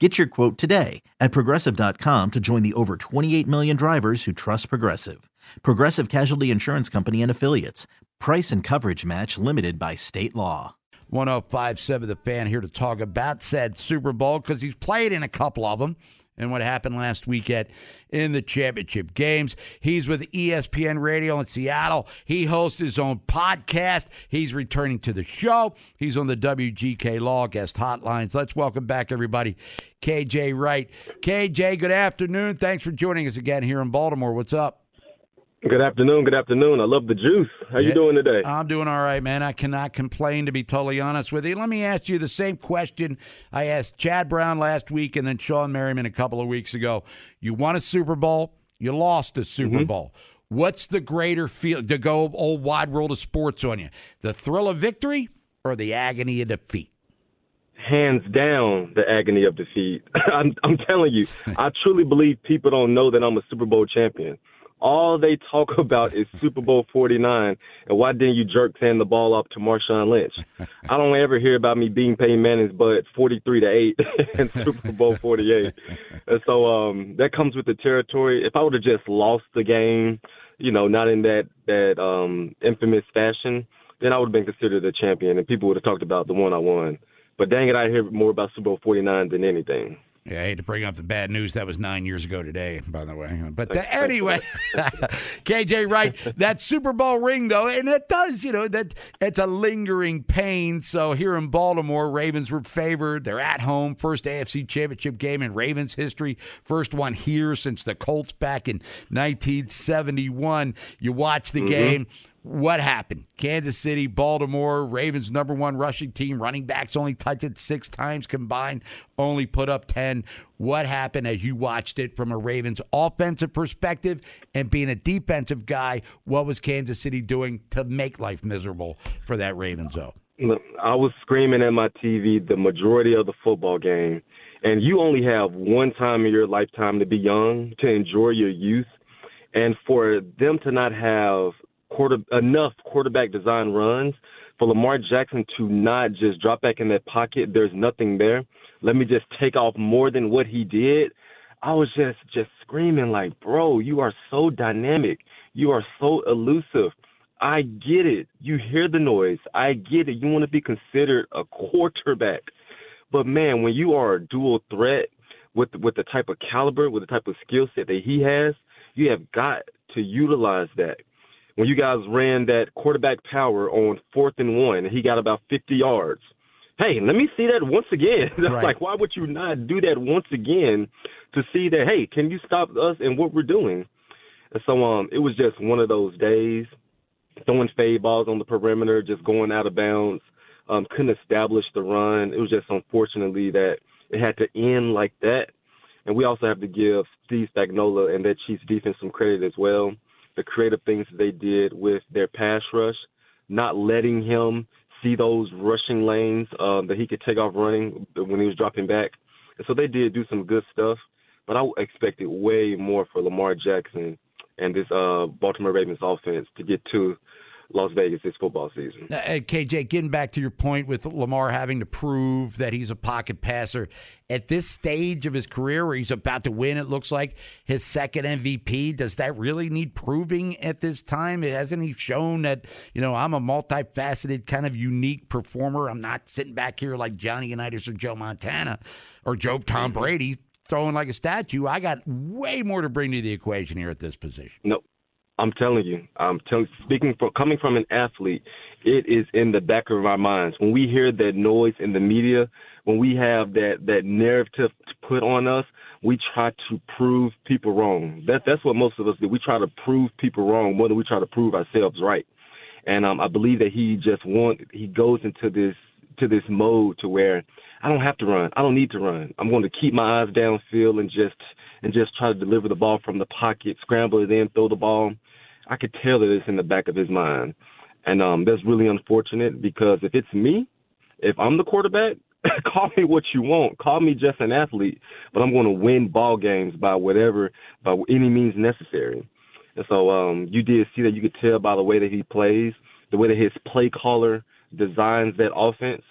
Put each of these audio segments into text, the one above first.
Get your quote today at progressive.com to join the over 28 million drivers who trust Progressive. Progressive Casualty Insurance Company and Affiliates. Price and coverage match limited by state law. 1057 The Fan here to talk about said Super Bowl because he's played in a couple of them and what happened last weekend in the championship games. He's with ESPN Radio in Seattle. He hosts his own podcast. He's returning to the show. He's on the WGK Law Guest Hotlines. Let's welcome back everybody, KJ Wright. KJ, good afternoon. Thanks for joining us again here in Baltimore. What's up? Good afternoon. Good afternoon. I love the juice. How yeah, you doing today? I'm doing all right, man. I cannot complain, to be totally honest with you. Let me ask you the same question I asked Chad Brown last week and then Shawne Merriman a couple of weeks ago. You won a Super Bowl. You lost a Super mm-hmm. Bowl. What's the greater feel to go old wide world of sports on you? The thrill of victory or the agony of defeat? hands down the agony of defeat. I'm, I'm telling you, I truly believe people don't know that I'm a Super Bowl champion all they talk about is Super Bowl 49 and why didn't you jerk hand the ball off to Marshawn Lynch? I don't ever hear about me being Peyton Manning's butt 43 to 8 in Super Bowl 48. And so um, that comes with the territory. If I would have just lost the game, you know, not in that that um, infamous fashion, then I would have been considered a champion and people would have talked about the one I won. But dang it, I hear more about Super Bowl 49 than anything. Yeah, I hate to bring up the bad news. That was nine years ago today, by the way. But the, anyway, KJ Wright, that Super Bowl ring though, and it does, you know, that it's a lingering pain. So here in Baltimore, Ravens were favored. They're at home, first AFC Championship game in Ravens history, first one here since the Colts back in 1971. You watch the mm-hmm. game what happened? Kansas City, Baltimore, Ravens number one rushing team, running backs only touched it six times combined, only put up 10. What happened as you watched it from a Ravens offensive perspective and being a defensive guy? What was Kansas City doing to make life miserable for that Ravens, though? I was screaming at my TV the majority of the football game. And you only have one time in your lifetime to be young, to enjoy your youth. And for them to not have quarter enough quarterback design runs for Lamar Jackson to not just drop back in that pocket. There's nothing there. Let me just take off more than what he did. I was just just screaming like, bro, you are so dynamic. You are so elusive. I get it. You hear the noise. I get it. You want to be considered a quarterback. But man, when you are a dual threat with with the type of caliber, with the type of skill set that he has, you have got to utilize that when you guys ran that quarterback power on fourth and one, and he got about 50 yards. Hey, let me see that once again. right. like, why would you not do that once again to see that? Hey, can you stop us and what we're doing? And so, um, it was just one of those days, throwing fade balls on the perimeter, just going out of bounds. Um, couldn't establish the run. It was just unfortunately that it had to end like that. And we also have to give Steve Spagnuolo and that Chiefs defense some credit as well the creative things they did with their pass rush, not letting him see those rushing lanes um, that he could take off running when he was dropping back. And so they did do some good stuff, but I expected way more for Lamar Jackson and this uh, Baltimore Ravens offense to get to Las Vegas this football season. Uh, KJ, getting back to your point with Lamar having to prove that he's a pocket passer at this stage of his career where he's about to win, it looks like his second MVP. Does that really need proving at this time? Hasn't he shown that, you know, I'm a multifaceted, kind of unique performer? I'm not sitting back here like Johnny Unitas or Joe Montana or Joe Tom mm-hmm. Brady throwing like a statue. I got way more to bring to the equation here at this position. No, I'm telling you, I'm telling. Speaking for coming from an athlete, it is in the back of our minds when we hear that noise in the media, when we have that that narrative put on us. We try to prove people wrong. That that's what most of us do. We try to prove people wrong more than we try to prove ourselves right. And um, I believe that he just want he goes into this to this mode to where I don't have to run. I don't need to run. I'm going to keep my eyes downfield and just and just try to deliver the ball from the pocket, scramble it in, throw the ball. I could tell that it's in the back of his mind. And um that's really unfortunate because if it's me, if I'm the quarterback, call me what you want. Call me just an athlete, but I'm going to win ball games by whatever by any means necessary. And so um you did see that you could tell by the way that he plays, the way that his play caller designs that offense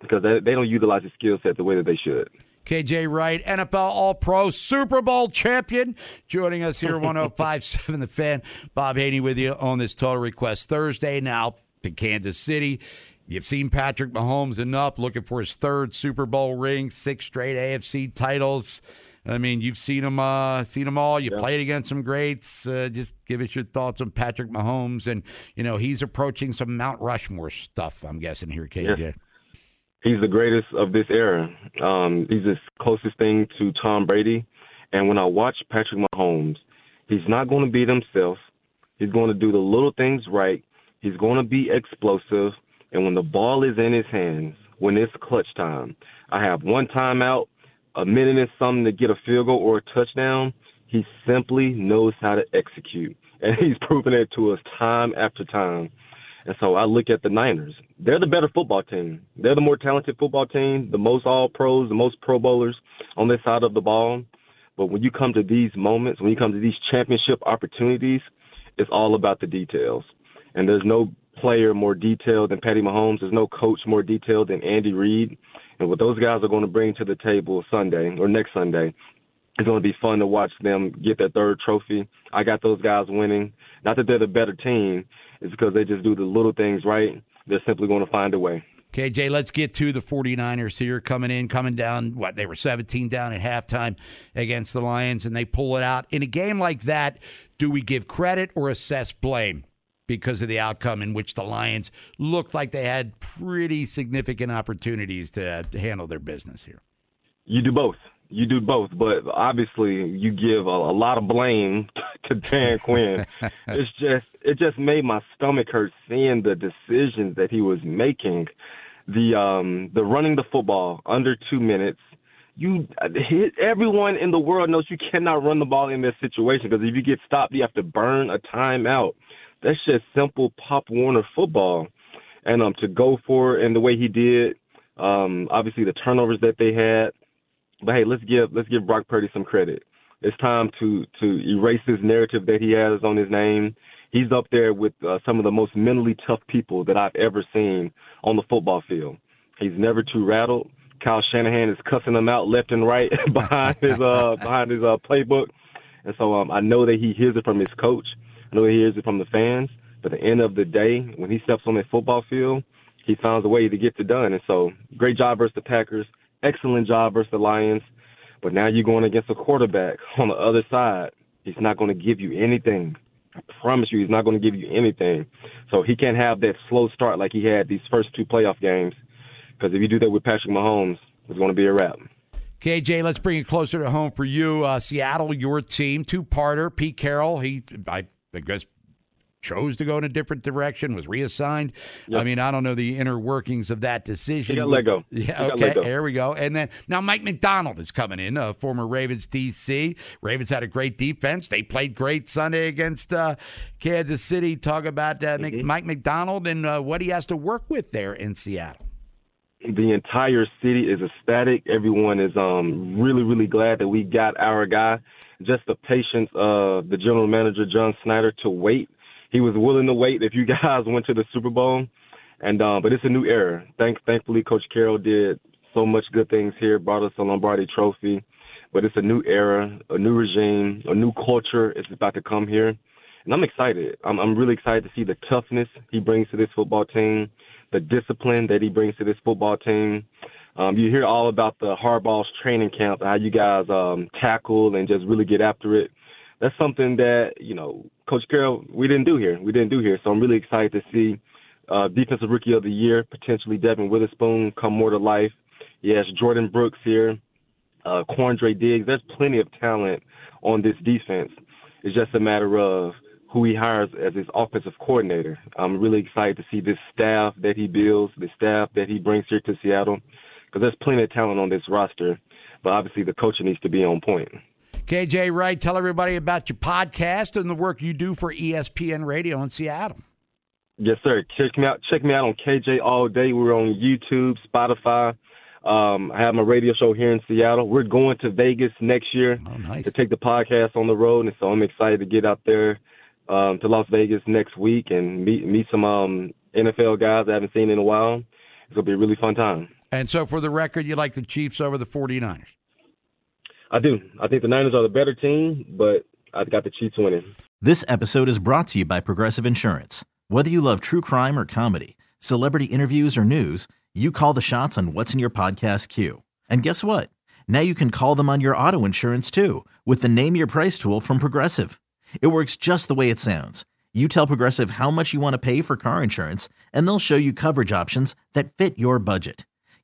because they, they don't utilize his skill set the way that they should. KJ Wright, NFL All Pro, Super Bowl champion, joining us here 1057 The Fan. Bob Haynie with you on this Total Request Thursday. Now to Kansas City. You've seen Patrick Mahomes enough, looking for his third Super Bowl ring, six straight AFC titles. I mean, you've seen him, uh, seen them all. You yeah. played against some greats. Uh, just give us your thoughts on Patrick Mahomes, and you know he's approaching some Mount Rushmore stuff. I'm guessing here, KJ. Yeah. He's the greatest of this era. Um, he's the closest thing to Tom Brady. And when I watch Patrick Mahomes, he's not going to beat himself. He's going to do the little things right. He's going to be explosive. And when the ball is in his hands, when it's clutch time, I have one timeout a minute and something to get a field goal or a touchdown, he simply knows how to execute. And he's proven it to us time after time. And so I look at the Niners. They're the better football team. They're the more talented football team, the most all pros, the most pro bowlers on this side of the ball. But when you come to these moments, when you come to these championship opportunities, it's all about the details. And there's no player more detailed than Patty Mahomes. There's no coach more detailed than Andy Reid. And what those guys are going to bring to the table Sunday or next Sunday, it's going to be fun to watch them get their third trophy. I got those guys winning. Not that they're the better team, it's because they just do the little things right. They're simply going to find a way. Okay, Jay, let's get to the 49ers here coming in, coming down. What, they were 17 down at halftime against the Lions, and they pull it out. In a game like that, do we give credit or assess blame? because of the outcome in which the Lions looked like they had pretty significant opportunities to, uh, to handle their business here. You do both. You do both, but obviously you give a, a lot of blame to Dan Quinn. it's just it just made my stomach hurt seeing the decisions that he was making. The um the running the football under 2 minutes. You hit everyone in the world knows you cannot run the ball in this situation because if you get stopped, you have to burn a timeout. That's just simple Pop Warner football. And um, to go for it and the way he did, um, obviously the turnovers that they had. But hey, let's give let's give Brock Purdy some credit. It's time to to erase this narrative that he has on his name. He's up there with uh, some of the most mentally tough people that I've ever seen on the football field. He's never too rattled. Kyle Shanahan is cussing him out left and right behind his uh behind his uh playbook. And so um I know that he hears it from his coach. I know he hears it from the fans, but at the end of the day, when he steps on that football field, he finds a way to get it done. And so, great job versus the Packers, excellent job versus the Lions. But now you're going against a quarterback on the other side. He's not going to give you anything. I promise you, he's not going to give you anything. So he can't have that slow start like he had these first two playoff games. Because if you do that with Patrick Mahomes, it's going to be a wrap. KJ, let's bring it closer to home for you. Uh, Seattle, your team, two-parter. Pete Carroll, he I I guess chose to go in a different direction, was reassigned. Yep. I mean, I don't know the inner workings of that decision. He got let go. Yeah, okay, there we go. And then now Mike Macdonald is coming in, a former Ravens DC. Ravens had a great defense. They played great Sunday against uh, Kansas City. Talk about uh, mm-hmm. Mike Macdonald and uh, what he has to work with there in Seattle. The entire city is ecstatic. Everyone is um, really, really glad that we got our guy just the patience of the general manager John Schneider to wait. He was willing to wait if you guys went to the Super Bowl, and um, but it's a new era. Thank thankfully, Coach Carroll did so much good things here, brought us a Lombardi Trophy, but it's a new era, a new regime, a new culture is about to come here, and I'm excited. I'm I'm really excited to see the toughness he brings to this football team, the discipline that he brings to this football team. Um, you hear all about the Harbaugh's training camp, how you guys um, tackle and just really get after it. That's something that you know, Coach Carroll, we didn't do here. We didn't do here. So I'm really excited to see uh, defensive rookie of the year, potentially Devon Witherspoon, come more to life. Yes, Jordyn Brooks here, uh, Quandre Diggs. There's plenty of talent on this defense. It's just a matter of who he hires as his offensive coordinator. I'm really excited to see this staff that he builds, the staff that he brings here to Seattle, because there's plenty of talent on this roster. But obviously, the coaching needs to be on point. KJ Wright, tell everybody about your podcast and the work you do for ESPN Radio in Seattle. Yes, sir. Check me out. Check me out on KJ all day. We're on YouTube, Spotify. Um, I have my radio show here in Seattle. We're going to Vegas next year oh, nice. to take the podcast on the road, and so I'm excited to get out there um, to Las Vegas next week and meet meet some um, NFL guys I haven't seen in a while. It's gonna be a really fun time. And so, for the record, you like the Chiefs over the 49ers? I do. I think the Niners are the better team, but I've got the Chiefs winning. This episode is brought to you by Progressive Insurance. Whether you love true crime or comedy, celebrity interviews or news, you call the shots on what's in your podcast queue. And guess what? Now you can call them on your auto insurance too with the Name Your Price tool from Progressive. It works just the way it sounds. You tell Progressive how much you want to pay for car insurance, and they'll show you coverage options that fit your budget.